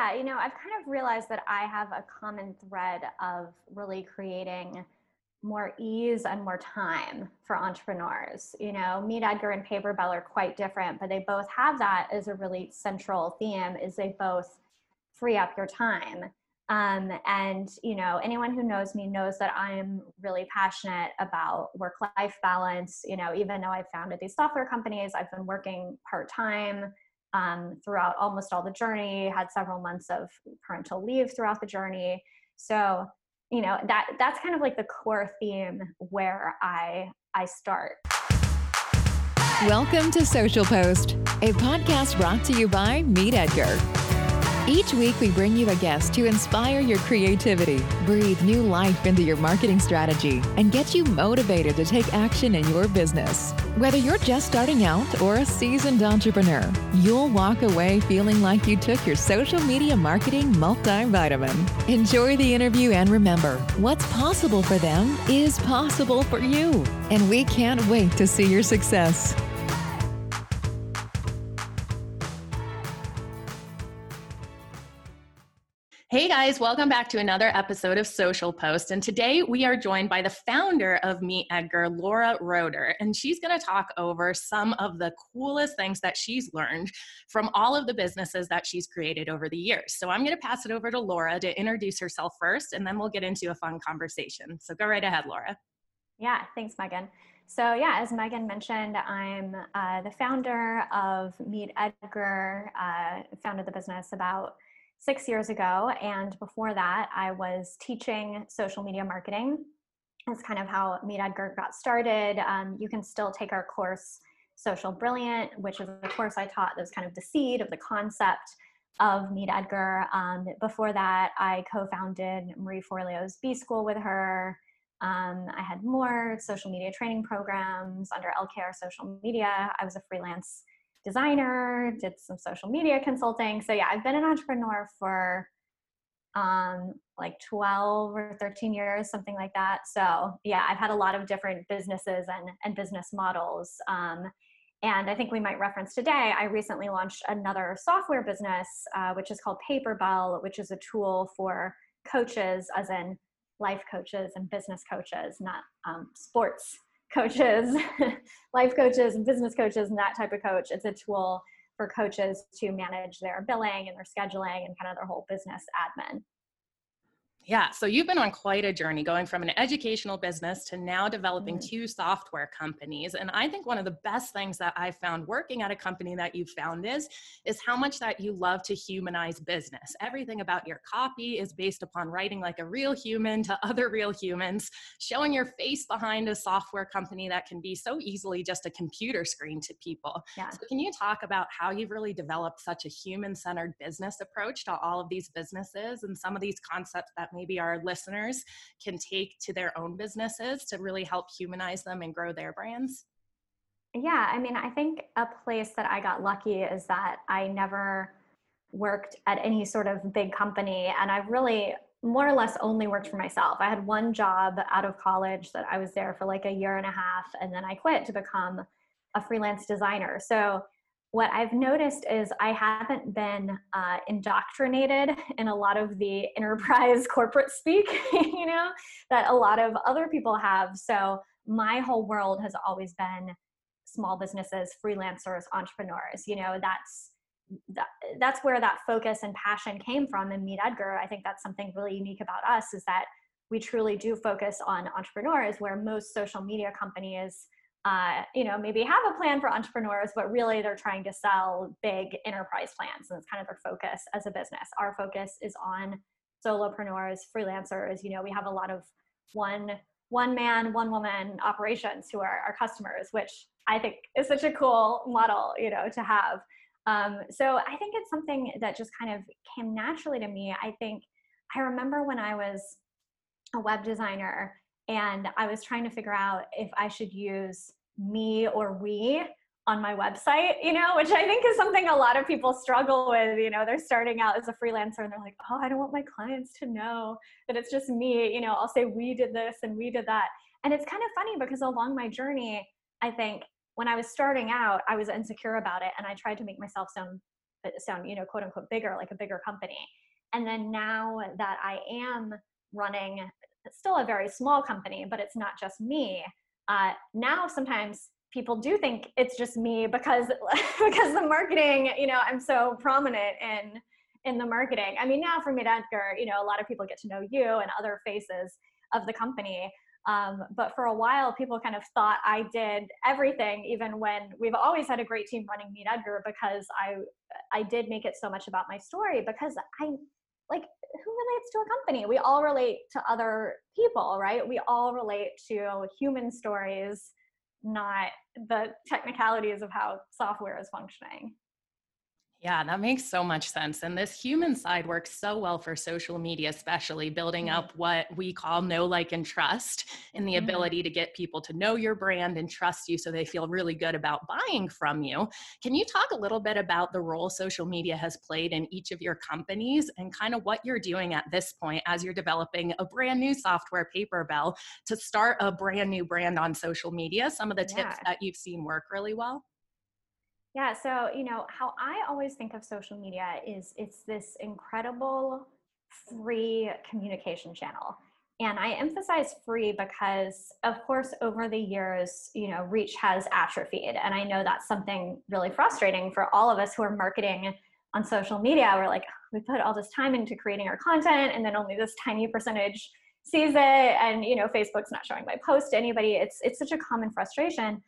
Yeah, you know, I've kind of realized that I have a common thread of really creating more ease and more time for entrepreneurs. You know, Meet Edgar and Paperbell are quite different, but they both have that as a really central theme is they both free up your time. Um, and you know, anyone who knows me knows that I'm really passionate about work-life balance. You know, even though I founded these software companies, I've been working part-time um, throughout almost all the journey. Had several months of parental leave throughout the journey. So you know that that's kind of like the core theme where i i start welcome to social post a podcast brought to you by meet edgar each week, we bring you a guest to inspire your creativity, breathe new life into your marketing strategy, and get you motivated to take action in your business. Whether you're just starting out or a seasoned entrepreneur, you'll walk away feeling like you took your social media marketing multivitamin. Enjoy the interview and remember what's possible for them is possible for you. And we can't wait to see your success. Guys, welcome back to another episode of Social Post. And today we are joined by the founder of Meet Edgar, Laura Roeder. And she's going to talk over some of the coolest things that she's learned from all of the businesses that she's created over the years. So I'm going to pass it over to Laura to introduce herself first, and then we'll get into a fun conversation. So go right ahead, Laura. Yeah, thanks, Megan. So, yeah, as Megan mentioned, I'm uh, the founder of Meet Edgar, uh, founded the business about six years ago. And before that, I was teaching social media marketing. That's kind of how Meet Edgar got started. Um, you can still take our course, Social Brilliant, which is the course I taught that was kind of the seed of the concept of Meet Edgar. Um, before that, I co founded Marie Forleo's B School with her. Um, I had more social media training programs under LKR Social Media. I was a freelance designer, did some social media consulting. So yeah, I've been an entrepreneur for um like 12 or 13 years something like that so yeah i've had a lot of different businesses and and business models um and i think we might reference today i recently launched another software business uh, which is called paperbell which is a tool for coaches as in life coaches and business coaches not um, sports coaches, life coaches, and business coaches, and that type of coach. It's a tool for coaches to manage their billing and their scheduling and kind of their whole business admin. Yeah, so you've been on quite a journey going from an educational business to now developing mm. two software companies. And I think one of the best things that I found working at a company that you found is is how much that you love to humanize business. Everything about your copy is based upon writing like a real human to other real humans, showing your face behind a software company that can be so easily just a computer screen to people. Yeah. So can you talk about how you've really developed such a human-centered business approach to all of these businesses and some of these concepts that maybe our listeners can take to their own businesses to really help humanize them and grow their brands? Yeah, I mean, I think a place that I got lucky is that I never worked at any sort of big company and I really more or less only worked for myself. I had one job out of college that I was there for like a year and a half and then I quit to become a freelance designer. So what I've noticed is I haven't been uh, indoctrinated in a lot of the enterprise corporate speak, you know, that a lot of other people have. So my whole world has always been small businesses, freelancers, entrepreneurs. You know, that's that, that's where that focus and passion came from And Meet Edgar. I think that's something really unique about us is that we truly do focus on entrepreneurs, where most social media companies uh, you know, maybe have a plan for entrepreneurs, but really they're trying to sell big enterprise plans. And it's kind of their focus as a business. Our focus is on solopreneurs, freelancers. You know, we have a lot of one one man, one woman operations who are our customers, which I think is such a cool model, you know, to have. Um, so I think it's something that just kind of came naturally to me. I think I remember when I was a web designer and I was trying to figure out if I should use me or we on my website, you know, which I think is something a lot of people struggle with. You know, they're starting out as a freelancer and they're like, oh, I don't want my clients to know that it's just me. You know, I'll say we did this and we did that. And it's kind of funny because along my journey, I think when I was starting out, I was insecure about it and I tried to make myself sound sound, you know, quote unquote bigger, like a bigger company. And then now that I am running still a very small company, but it's not just me. Uh, now sometimes people do think it's just me because because the marketing, you know, I'm so prominent in in the marketing. I mean, now for Meet Edgar, you know, a lot of people get to know you and other faces of the company. Um, but for a while, people kind of thought I did everything, even when we've always had a great team running Meet Edgar because I I did make it so much about my story because I like who relates to a company? We all relate to other people, right? We all relate to human stories, not the technicalities of how software is functioning. Yeah, that makes so much sense. And this human side works so well for social media, especially building mm-hmm. up what we call know, like, and trust, and the mm-hmm. ability to get people to know your brand and trust you so they feel really good about buying from you. Can you talk a little bit about the role social media has played in each of your companies and kind of what you're doing at this point as you're developing a brand new software, Paperbell, to start a brand new brand on social media? Some of the tips yeah. that you've seen work really well? Yeah, so you know how I always think of social media is it's this incredible free communication channel. And I emphasize free because of course over the years, you know, reach has atrophied and I know that's something really frustrating for all of us who are marketing on social media. We're like we put all this time into creating our content and then only this tiny percentage sees it and you know Facebook's not showing my post to anybody. It's it's such a common frustration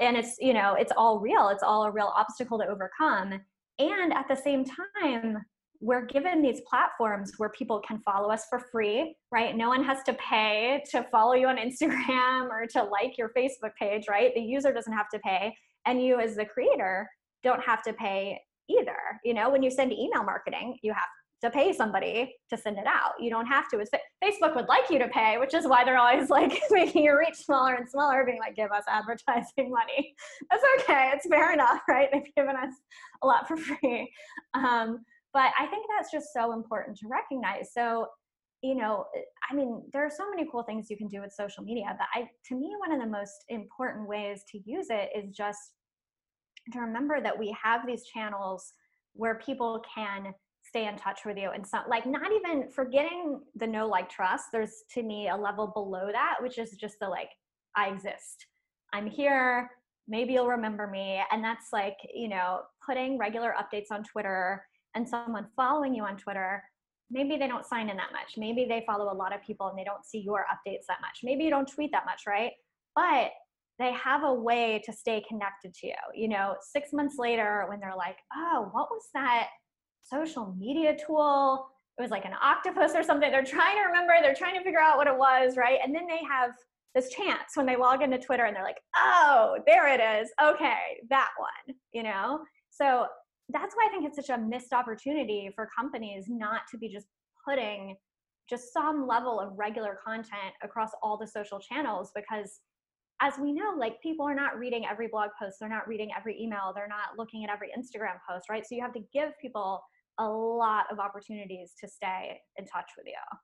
and it's you know it's all real it's all a real obstacle to overcome and at the same time we're given these platforms where people can follow us for free right? No one has to pay to follow you on instagram or to like your facebook page right? The user doesn't have to pay and you as the creator don't have to pay either you know? When you send email marketing you have to pay somebody to send it out. You don't have to. It's, Facebook would like you to pay, which is why they're always like making your reach smaller and smaller, being like, give us advertising money. That's okay. It's fair enough, right? They've given us a lot for free. Um, but I think that's just so important to recognize. So, you know, I mean, there are so many cool things you can do with social media, but I, to me, one of the most important ways to use it is just to remember that we have these channels where people can stay in touch with you and some like not even forgetting the no like trust there's to me a level below that which is just the like i exist. I'm here. Maybe you'll remember me. And that's like you know putting regular updates on twitter and someone following you on twitter maybe they don't sign in that much. Maybe they follow a lot of people and they don't see your updates that much. Maybe you don't tweet that much right? But they have a way to stay connected to you. You know six months later when they're like oh what was that social media tool. It was like an octopus or something. They're trying to remember, they're trying to figure out what it was, right? And then they have this chance when they log into Twitter and they're like, oh, there it is. Okay, that one, you know? So that's why I think it's such a missed opportunity for companies not to be just putting just some level of regular content across all the social channels because as we know, like people are not reading every blog post, they're not reading every email, they're not looking at every Instagram post, right? So you have to give people a lot of opportunities to stay in touch with you.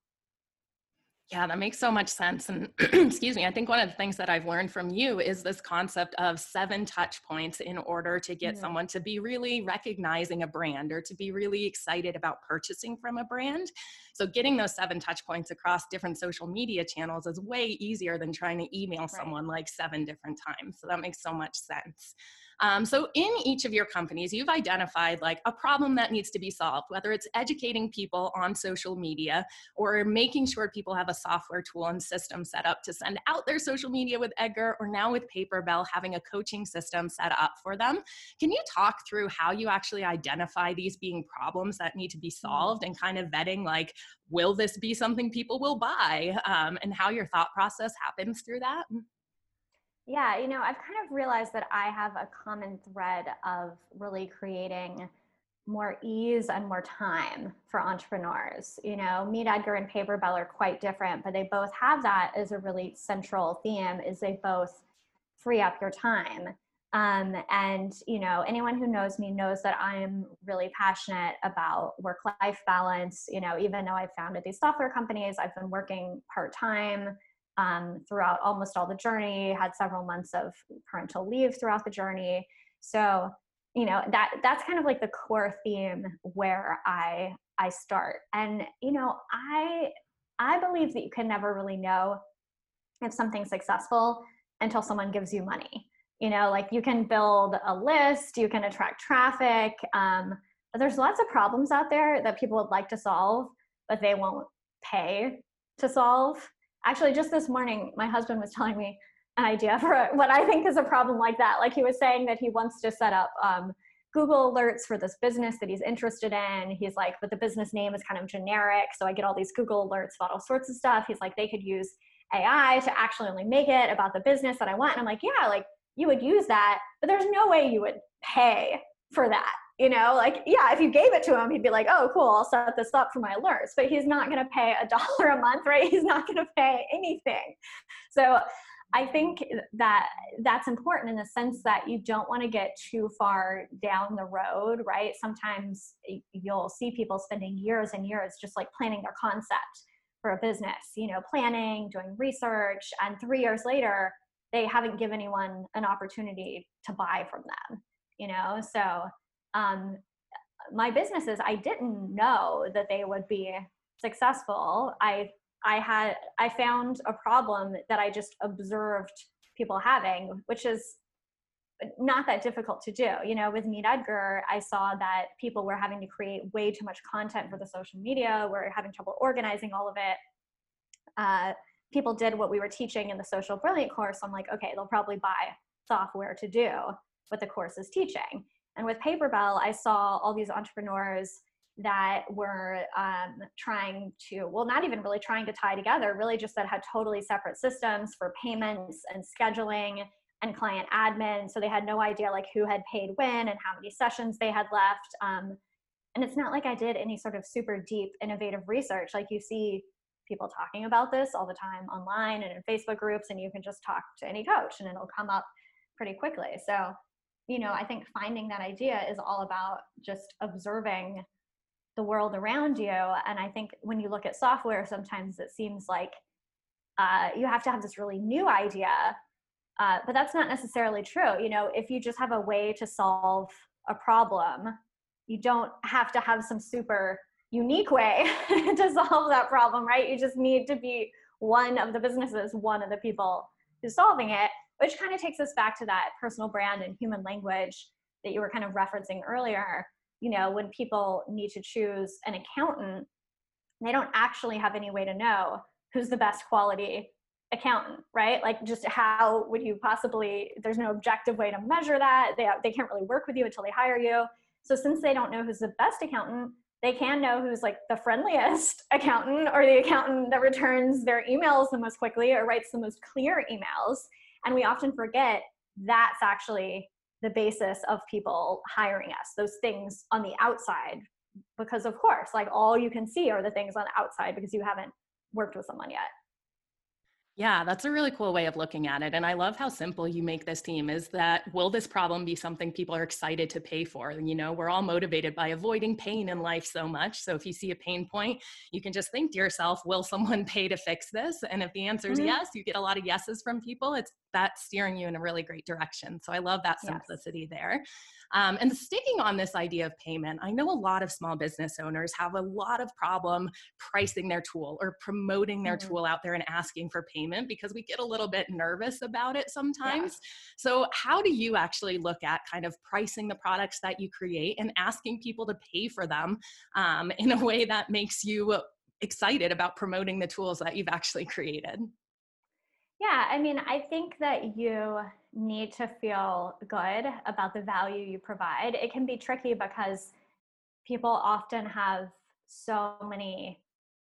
Yeah, that makes so much sense. And excuse me, I think one of the things that I've learned from you is this concept of seven touch points in order to get mm-hmm. someone to be really recognizing a brand or to be really excited about purchasing from a brand. So, getting those seven touch points across different social media channels is way easier than trying to email right. someone like seven different times. So, that makes so much sense. Um, so in each of your companies, you've identified like a problem that needs to be solved, whether it's educating people on social media or making sure people have a software tool and system set up to send out their social media with Edgar, or now with Paperbell, having a coaching system set up for them. Can you talk through how you actually identify these being problems that need to be mm-hmm. solved and kind of vetting like, will this be something people will buy um, and how your thought process happens through that? Yeah, you know, I've kind of realized that I have a common thread of really creating more ease and more time for entrepreneurs. You know, Meet Edgar and Paperbell are quite different, but they both have that as a really central theme is they both free up your time. Um, and you know, anyone who knows me knows that I'm really passionate about work-life balance. You know, even though I've founded these software companies, I've been working part-time um, throughout almost all the journey, had several months of parental leave throughout the journey. So you know that that's kind of like the core theme where i i start and you know i i believe that you can never really know if something's successful until someone gives you money you know like you can build a list you can attract traffic um, but there's lots of problems out there that people would like to solve but they won't pay to solve. Actually just this morning my husband was telling me an idea for what i think is a problem like that. Like he was saying that he wants to set up um, google alerts for this business that he's interested in. He's like but the business name is kind of generic so i get all these google alerts about all sorts of stuff. He's like they could use ai to actually only make it about the business that i want. And i'm like yeah like you would use that, but there's no way you would pay for that. You know, like, yeah, if you gave it to him, he'd be like, oh, cool, I'll set this up for my alerts. But he's not going to pay a dollar a month, right? He's not going to pay anything. So I think that that's important in the sense that you don't want to get too far down the road, right? Sometimes you'll see people spending years and years just like planning their concept for a business, you know, planning, doing research, and three years later, they haven't given anyone an opportunity to buy from them you know? So um, my businesses i didn't know that they would be successful. I i had i found a problem that i just observed people having which is not that difficult to do you know? With meet edgar i saw that people were having to create way too much content for the social media we're having trouble organizing all of it. Uh, people did what we were teaching in the social brilliant course i'm like okay they'll probably buy software to do what the course is teaching. And with paperbell i saw all these entrepreneurs that were um, trying to well not even really trying to tie together really just that had totally separate systems for payments and scheduling and client admin. So they had no idea like who had paid when and how many sessions they had left um, and it's not like i did any sort of super deep innovative research. Like you see people talking about this all the time online and in Facebook groups, and you can just talk to any coach and it'll come up pretty quickly. So, you know, I think finding that idea is all about just observing the world around you. And I think when you look at software, sometimes it seems like uh, you have to have this really new idea. Uh, but that's not necessarily true. You know, if you just have a way to solve a problem, you don't have to have some super unique way to solve that problem, right? You just need to be one of the businesses, one of the people who's solving it, which kind of takes us back to that personal brand and human language that you were kind of referencing earlier. You know, when people need to choose an accountant, they don't actually have any way to know who's the best quality accountant, right? Like just how would you possibly there's no objective way to measure that. They they can't really work with you until they hire you. So since they don't know who's the best accountant, they can know who's like the friendliest accountant or the accountant that returns their emails the most quickly or writes the most clear emails. And we often forget that's actually the basis of people hiring us, those things on the outside. Because, of course, like all you can see are the things on the outside because you haven't worked with someone yet. Yeah, that's a really cool way of looking at it. And I love how simple you make this team is that will this problem be something people are excited to pay for? And, you know, we're all motivated by avoiding pain in life so much. So if you see a pain point, you can just think to yourself, will someone pay to fix this? And if the answer is mm-hmm. yes, you get a lot of yeses from people. It's that steering you in a really great direction. So I love that simplicity yes. there. Um, and sticking on this idea of payment, I know a lot of small business owners have a lot of problem pricing their tool or promoting their mm-hmm. tool out there and asking for payment because we get a little bit nervous about it sometimes. Yeah. So, how do you actually look at kind of pricing the products that you create and asking people to pay for them um, in a way that makes you excited about promoting the tools that you've actually created? Yeah, I mean, I think that you need to feel good about the value you provide. It can be tricky because people often have so many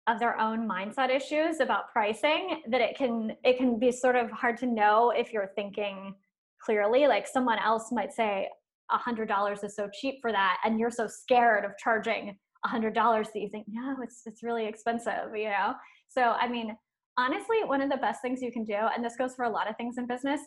of their own mindset issues about pricing that it can it can be sort of hard to know if you're thinking clearly like someone else might say a hundred dollars is so cheap for that and you're so scared of charging a hundred dollars that you think no it's it's really expensive you know so i mean honestly one of the best things you can do and this goes for a lot of things in business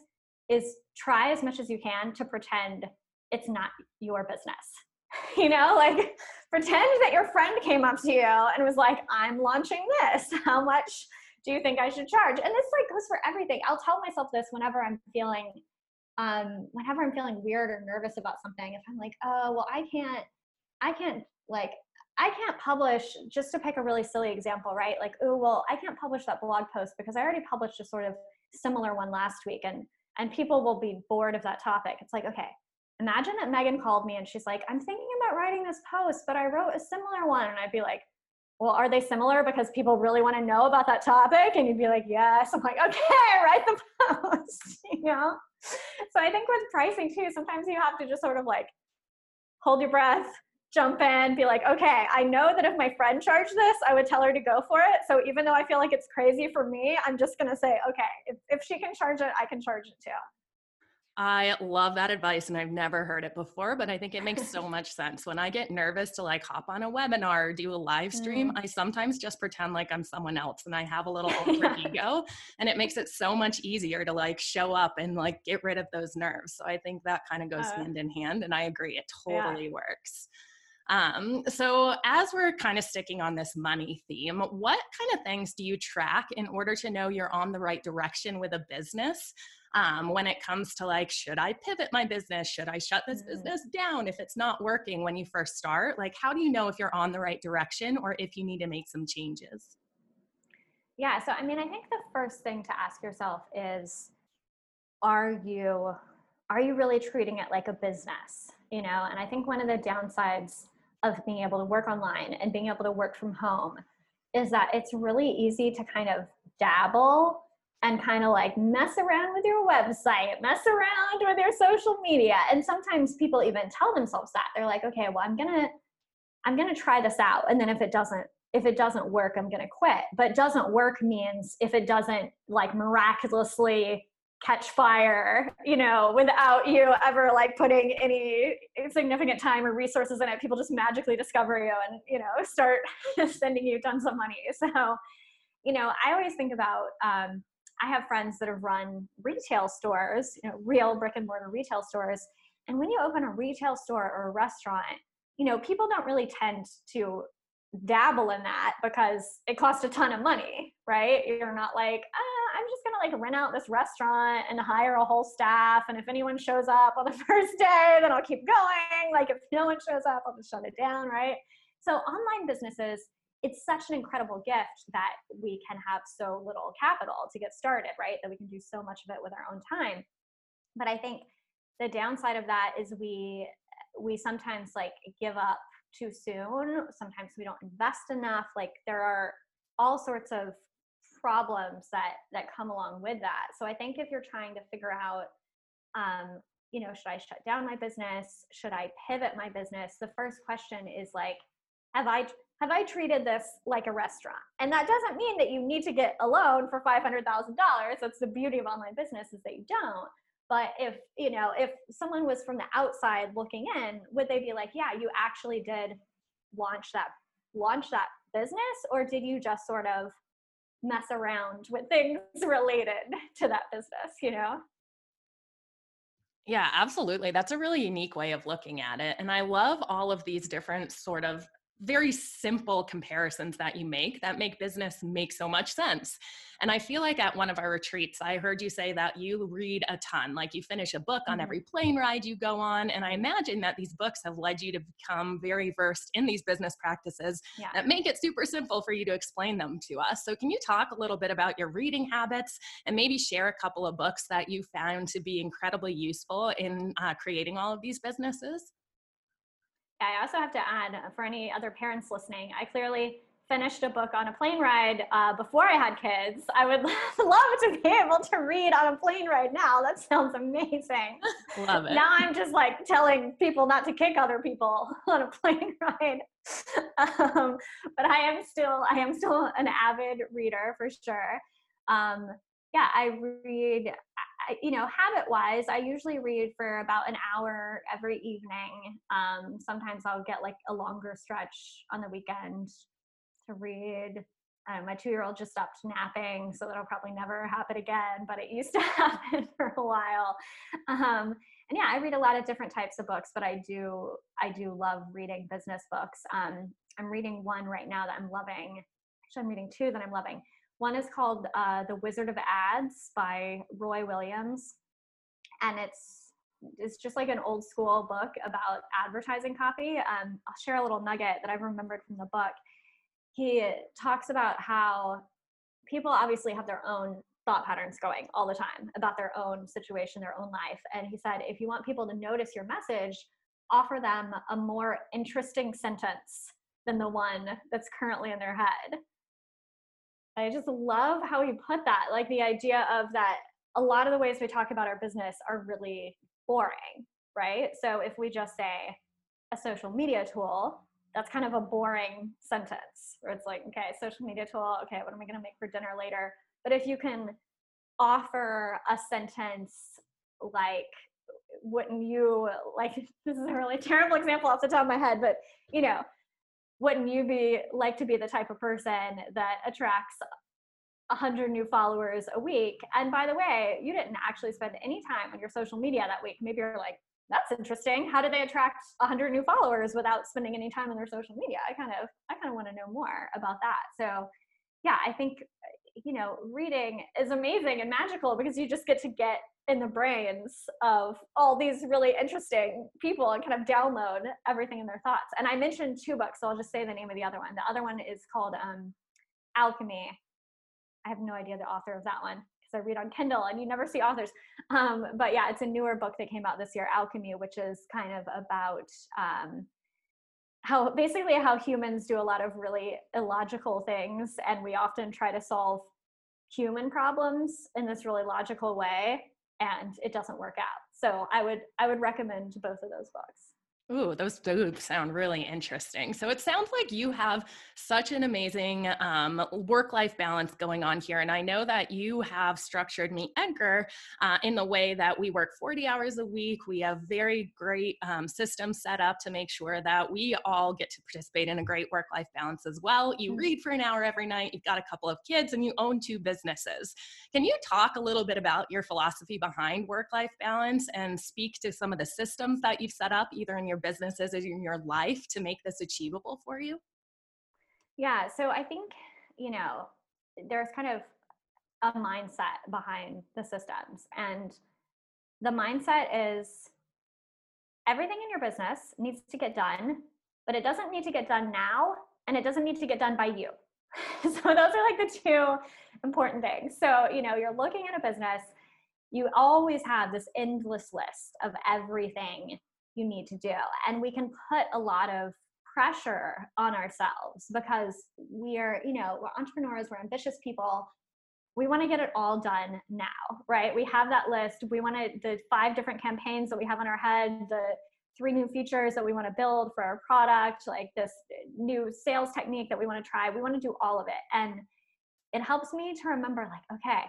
is try as much as you can to pretend it's not your business. You know, like pretend that your friend came up to you and was like, I'm launching this. How much do you think I should charge? And this like goes for everything. I'll tell myself this whenever I'm feeling um, whenever I'm feeling weird or nervous about something, if I'm like, oh, well, I can't, I can't like, I can't publish, just to pick a really silly example, right? Like, oh, well, I can't publish that blog post because I already published a sort of similar one last week and, and people will be bored of that topic. It's like, okay, imagine that Megan called me and she's like, I'm thinking about writing this post, but I wrote a similar one. And I'd be like, well, are they similar because people really want to know about that topic? And you'd be like, yes. I'm like, okay, write the post, you know? So I think with pricing too, sometimes you have to just sort of like hold your breath, jump in, be like, okay, I know that if my friend charged this, I would tell her to go for it. So even though I feel like it's crazy for me, I'm just going to say, okay, if, if she can charge it, I can charge it too. I love that advice and I've never heard it before, but I think it makes so much sense. When I get nervous to like hop on a webinar or do a live stream, mm. I sometimes just pretend like I'm someone else and I have a little ultra ego and it makes it so much easier to like show up and like get rid of those nerves. So I think that kind of goes uh, hand in hand and I agree it totally yeah. works. Um, so, as we're kind of sticking on this money theme, what kind of things do you track in order to know you're on the right direction with a business? um, when it comes to like, should I pivot my business? Should I shut this mm. business down if it's not working when you first start? Like, how do you know if you're on the right direction or if you need to make some changes? Yeah, so I mean, I think the first thing to ask yourself is are you are you really treating it like a business? You know, and I think one of the downsides of being able to work online and being able to work from home is that it's really easy to kind of dabble and kind of like mess around with your website, mess around with your social media. And sometimes people even tell themselves that. They're like, okay, well, I'm gonna, I'm gonna try this out. And then if it doesn't, if it doesn't work, I'm gonna quit. But doesn't work means if it doesn't like miraculously catch fire, you know, without you ever like putting any significant time or resources in it, people just magically discover you and, you know, start sending you tons of money. So, you know, I always think about um, I have friends that have run retail stores, you know, real brick and mortar retail stores. And when you open a retail store or a restaurant, you know, people don't really tend to dabble in that because it costs a ton of money, right? You're not like, ah, like rent out this restaurant and hire a whole staff. And if anyone shows up on the first day, then I'll keep going. Like if no one shows up, I'll just shut it down, right? So online businesses, it's such an incredible gift that we can have so little capital to get started, right? That we can do so much of it with our own time. But I think the downside of that is we we sometimes like give up too soon. Sometimes we don't invest enough. Like there are all sorts of problems that that come along with that. So I think if you're trying to figure out um, you know, should I shut down my business? Should I pivot my business? The first question is like, have I have I treated this like a restaurant? And that doesn't mean that you need to get a loan for $500,000. That's the beauty of online business is that you don't. But if, you know, if someone was from the outside looking in, would they be like, yeah, you actually did launch that launch that business or did you just sort of mess around with things related to that business, you know? Yeah, absolutely. That's a really unique way of looking at it. And I love all of these different sort of very simple comparisons that you make that make business make so much sense. And I feel like at one of our retreats, I heard you say that you read a ton, like you finish a book on mm-hmm. every plane ride you go on. And I imagine that these books have led you to become very versed in these business practices yeah. that make it super simple for you to explain them to us. So, can you talk a little bit about your reading habits and maybe share a couple of books that you found to be incredibly useful in uh, creating all of these businesses? I also have to add uh, for any other parents listening, I clearly finished a book on a plane ride uh, before I had kids. I would love to be able to read on a plane ride now. That sounds amazing. Love it. Now I'm just like telling people not to kick other people on a plane ride. Um, but I am still, I am still an avid reader for sure. Um, yeah, I read you know, habit wise, I usually read for about an hour every evening. Um, sometimes I'll get like a longer stretch on the weekend to read. Um, my two year old just stopped napping, so that'll probably never happen again, but it used to happen for a while. Um, and yeah, I read a lot of different types of books, but I do I do love reading business books. Um, I'm reading one right now that I'm loving. Actually, I'm reading two that I'm loving. One is called uh, The Wizard of Ads by Roy Williams. and it's it's just like an old school book about advertising copy. Um, I'll share a little nugget that I've remembered from the book. He talks about how people obviously have their own thought patterns going all the time about their own situation, their own life. And he said, if you want people to notice your message, offer them a more interesting sentence than the one that's currently in their head. I just love how he put that. Like the idea of that a lot of the ways we talk about our business are really boring, right? So if we just say a social media tool, that's kind of a boring sentence where it's like, okay, social media tool, okay, what am I going to make for dinner later? But if you can offer a sentence like, wouldn't you like this is a really terrible example off the top of my head, but you know, wouldn't you be like to be the type of person that attracts 100 new followers a week. And by the way, you didn't actually spend any time on your social media that week. Maybe you're like, that's interesting. How did they attract 100 new followers without spending any time on their social media? I kind of, I kind of want to know more about that. So, yeah, I think, you know, reading is amazing and magical because you just get to get in the brains of all these really interesting people and kind of download everything in their thoughts. And I mentioned two books, so I'll just say the name of the other one. The other one is called um, Alchemy I have no idea the author of that one because I read on Kindle and you never see authors. Um, but yeah, it's a newer book that came out this year, Alchemy, which is kind of about um, how basically how humans do a lot of really illogical things, and we often try to solve human problems in this really logical way, and it doesn't work out. So I would I would recommend both of those books. Ooh, those do sound really interesting. So it sounds like you have such an amazing um, work life balance going on here. And I know that you have structured Meet Edgar uh, in the way that we work 40 hours a week. We have very great um, systems set up to make sure that we all get to participate in a great work life balance as well. You mm-hmm. read for an hour every night, you've got a couple of kids, and you own two businesses. Can you talk a little bit about your philosophy behind work life balance and speak to some of the systems that you've set up either in your businesses in your life to make this achievable for you? Yeah, so I think, you know, there's kind of a mindset behind the systems. And the mindset is everything in your business needs to get done, but it doesn't need to get done now and it doesn't need to get done by you. so those are like the two important things. So, you know, you're looking at a business, you always have this endless list of everything you need to do. And we can put a lot of pressure on ourselves because we are, you know, we're entrepreneurs, we're ambitious people. We want to get it all done now, right? We have that list. We want to, the five different campaigns that we have on our head, the three new features that we want to build for our product, like this uh, new sales technique that we want to try. We want to do all of it. And it helps me to remember, like, okay,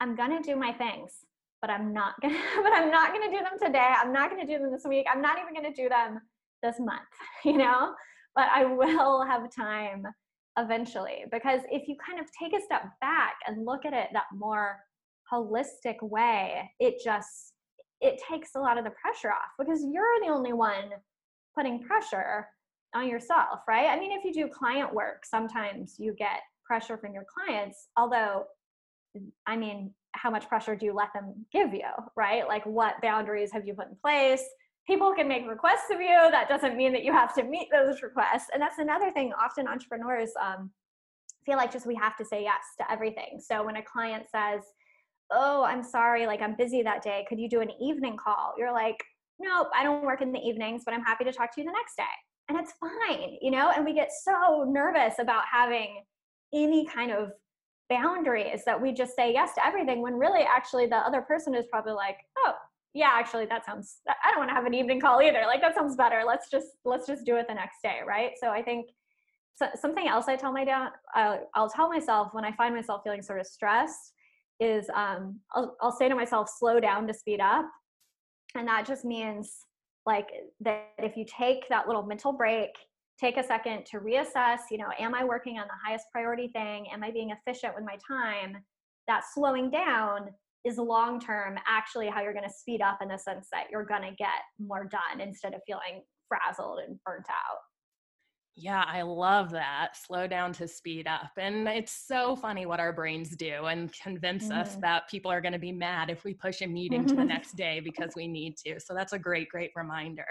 I'm going to do my things but I'm not gonna but I'm not gonna do them today. I'm not gonna do them this week. I'm not even gonna do them this month, you know? But I will have time eventually because if you kind of take a step back and look at it that more holistic way, it just it takes a lot of the pressure off because you're the only one putting pressure on yourself, right? I mean, if you do client work, sometimes you get pressure from your clients, although I mean, how much pressure do you let them give you, right? Like, what boundaries have you put in place? People can make requests of you. That doesn't mean that you have to meet those requests. And that's another thing. Often entrepreneurs um, feel like just we have to say yes to everything. So when a client says, Oh, I'm sorry, like I'm busy that day, could you do an evening call? You're like, Nope, I don't work in the evenings, but I'm happy to talk to you the next day. And it's fine, you know? And we get so nervous about having any kind of boundaries that we just say yes to everything when really actually the other person is probably like oh yeah actually that sounds i don't want to have an evening call either like that sounds better let's just let's just do it the next day right? So i think so, something else i tell my dad uh, i'll tell myself when i find myself feeling sort of stressed is um, I'll, I'll say to myself slow down to speed up and that just means like that if you take that little mental break take a second to reassess you know am i working on the highest priority thing? Am i being efficient with my time? That slowing down is long term actually how you're going to speed up in the sense that you're going to get more done instead of feeling frazzled and burnt out Yeah, I love that. Slow down to speed up. And it's so funny what our brains do and convince mm. us that people are going to be mad if we push a meeting to the next day because we need to. So that's a great, great reminder.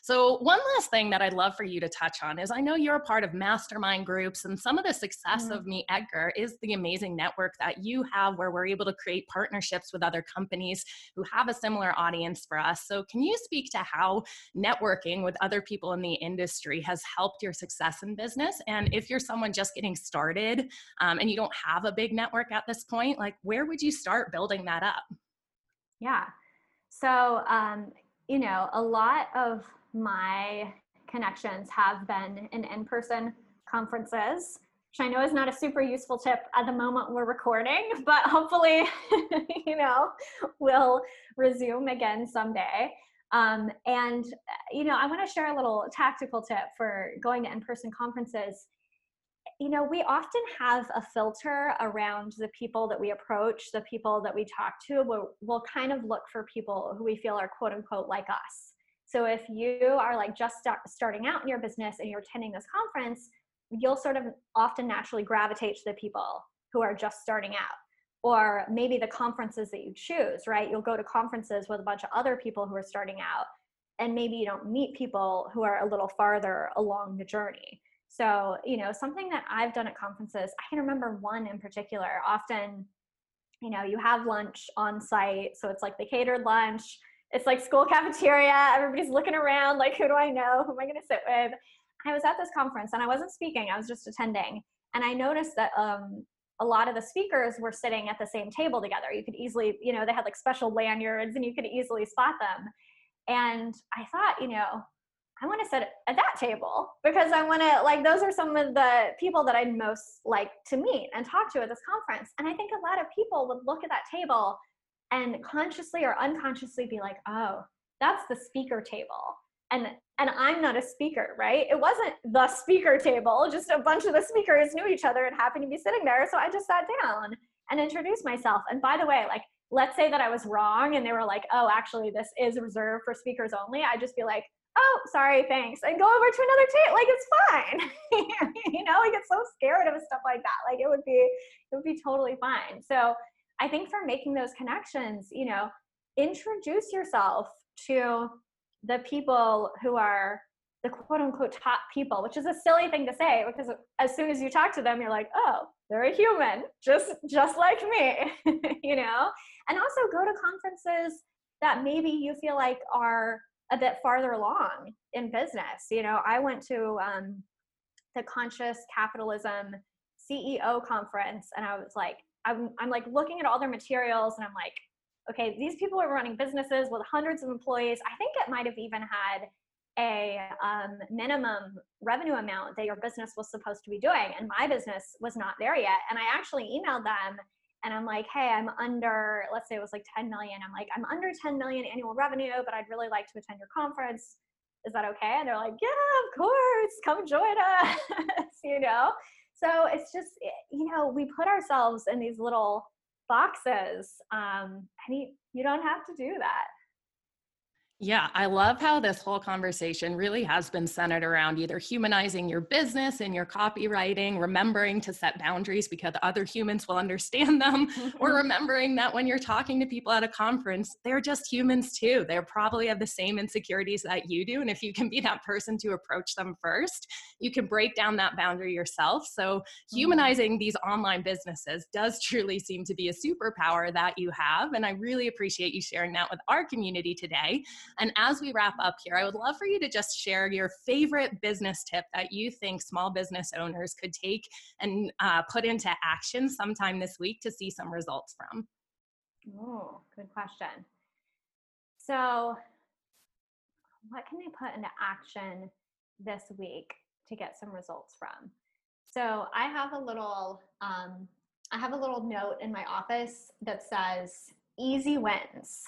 So, one last thing that I'd love for you to touch on is I know you're a part of mastermind groups, and some of the success mm. of Meet Edgar is the amazing network that you have where we're able to create partnerships with other companies who have a similar audience for us. So, can you speak to how networking with other people in the industry has helped your success in business? And if you're someone just getting started um, and you don't have a big network at this point, like where would you start building that up? Yeah. So, um, you know, a lot of my connections have been in in-person conferences which i know is not a super useful tip at the moment we're recording but hopefully you know we'll resume again someday um, and you know i want to share a little tactical tip for going to in-person conferences you know we often have a filter around the people that we approach the people that we talk to we'll, we'll kind of look for people who we feel are quote unquote like us so if you are like just start, starting out in your business and you're attending this conference, you'll sort of often naturally gravitate to the people who are just starting out. Or maybe the conferences that you choose, right? You'll go to conferences with a bunch of other people who are starting out, and maybe you don't meet people who are a little farther along the journey. So, you know, something that I've done at conferences, I can remember one in particular. Often, you know, you have lunch on site, so it's like the catered lunch it's like school cafeteria. Everybody's looking around, like, who do I know? Who am I going to sit with? I was at this conference and I wasn't speaking, I was just attending. And I noticed that um, a lot of the speakers were sitting at the same table together. You could easily, you know, they had like special lanyards and you could easily spot them. And I thought, you know, I want to sit at that table because I want to like those are some of the people that I'd most like to meet and talk to at this conference. And I think a lot of people would look at that table and consciously or unconsciously be like, oh, that's the speaker table. And and I'm not a speaker, right? It wasn't the speaker table, just a bunch of the speakers knew each other and happened to be sitting there. So I just sat down and introduced myself. And by the way, like let's say that I was wrong and they were like, oh, actually, this is reserved for speakers only. I'd just be like, oh, sorry, thanks, and go over to another table. Like it's fine. you know, I get so scared of stuff like that. Like it would be, it would be totally fine. So I think for making those connections, you know, introduce yourself to the people who are the quote unquote top people, which is a silly thing to say because as soon as you talk to them, you're like, oh, they're a human, just just like me, you know. And also go to conferences that maybe you feel like are a bit farther along in business. You know, I went to um, the Conscious Capitalism CEO conference, and I was like, I'm, I'm like looking at all their materials and I'm like, okay, these people are running businesses with hundreds of employees. I think it might have even had a um, minimum revenue amount that your business was supposed to be doing. And my business was not there yet. And I actually emailed them and I'm like, hey, I'm under, let's say it was like 10 million. I'm like, I'm under 10 million annual revenue, but I'd really like to attend your conference. Is that okay? And they're like, yeah, of course, come join us, you know? so it's just eh, you know we put ourselves in these little boxes um, you don't have to do that yeah, I love how this whole conversation really has been centered around either humanizing your business and your copywriting, remembering to set boundaries because other humans will understand them, or remembering that when you're talking to people at a conference, they're just humans too. They probably have the same insecurities that you do. And if you can be that person to approach them first, you can break down that boundary yourself. So, mm-hmm. humanizing these online businesses does truly seem to be a superpower that you have. And I really appreciate you sharing that with our community today. And as we wrap up here, I would love for you to just share your favorite business tip that you think small business owners could take and uh, put into action sometime this week to see some results from. Oh, good question. So, what can they put into action this week to get some results from? So, I have a little um, I have a little note in my office that says easy wins.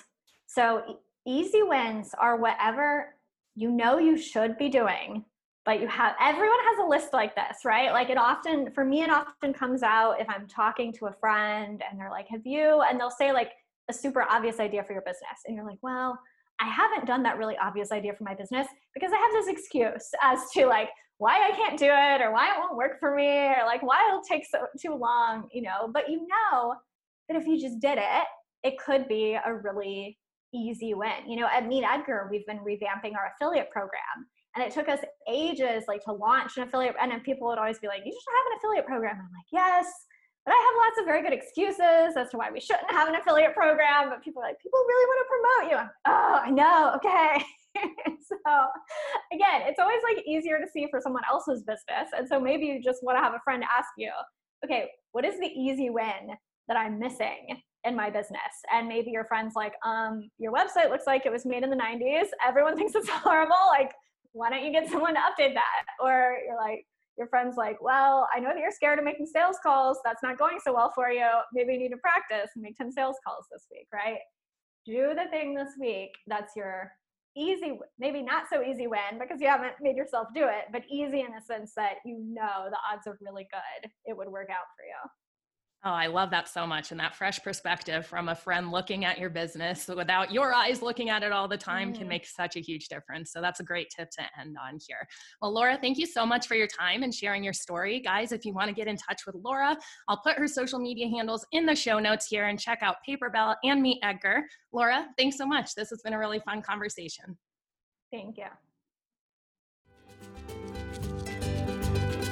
So easy wins are whatever you know you should be doing but you have everyone has a list like this right? Like it often for me it often comes out if i'm talking to a friend and they're like have you? And they'll say like a super obvious idea for your business. And you're like well i haven't done that really obvious idea for my business because i have this excuse as to like why I can't do it or why it won't work for me or like why it'll take so too long, you know, but you know that if you just did it, it could be a really easy win. You know, at Meet Edgar, we've been revamping our affiliate program. And it took us ages like to launch an affiliate and then people would always be like, you should have an affiliate program. I'm like, yes, but I have lots of very good excuses as to why we shouldn't have an affiliate program. But people are like, people really want to promote you. I'm, oh, I know. Okay. so again, it's always like easier to see for someone else's business. And so maybe you just want to have a friend ask you, okay, what is the easy win that I'm missing in my business? And maybe your friend's like, um, your website looks like it was made in the 90s. Everyone thinks it's horrible. Like, why don't you get someone to update that? Or you're like, your friend's like, well, I know that you're scared of making sales calls. That's not going so well for you. Maybe you need to practice and make 10 sales calls this week, right? Do the thing this week that's your easy, maybe not so easy win because you haven't made yourself do it, but easy in the sense that you know the odds are really good. It would work out for you. Oh, I love that so much. And that fresh perspective from a friend looking at your business without your eyes looking at it all the time mm. can make such a huge difference. So that's a great tip to end on here. Well, Laura, thank you so much for your time and sharing your story. Guys, if you want to get in touch with Laura, I'll put her social media handles in the show notes here and check out Paperbell and Meet Edgar. Laura, thanks so much. This has been a really fun conversation. Thank you.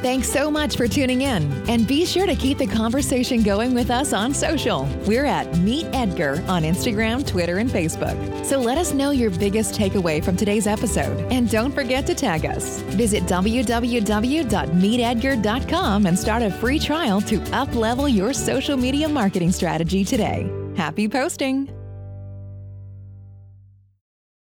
Thanks so much for tuning in. And be sure to keep the conversation going with us on social. We're at Meet Edgar on Instagram, Twitter, and Facebook. So let us know your biggest takeaway from today's episode. And don't forget to tag us. Visit www.meetedgar.com and start a free trial to uplevel your social media marketing strategy today. Happy posting!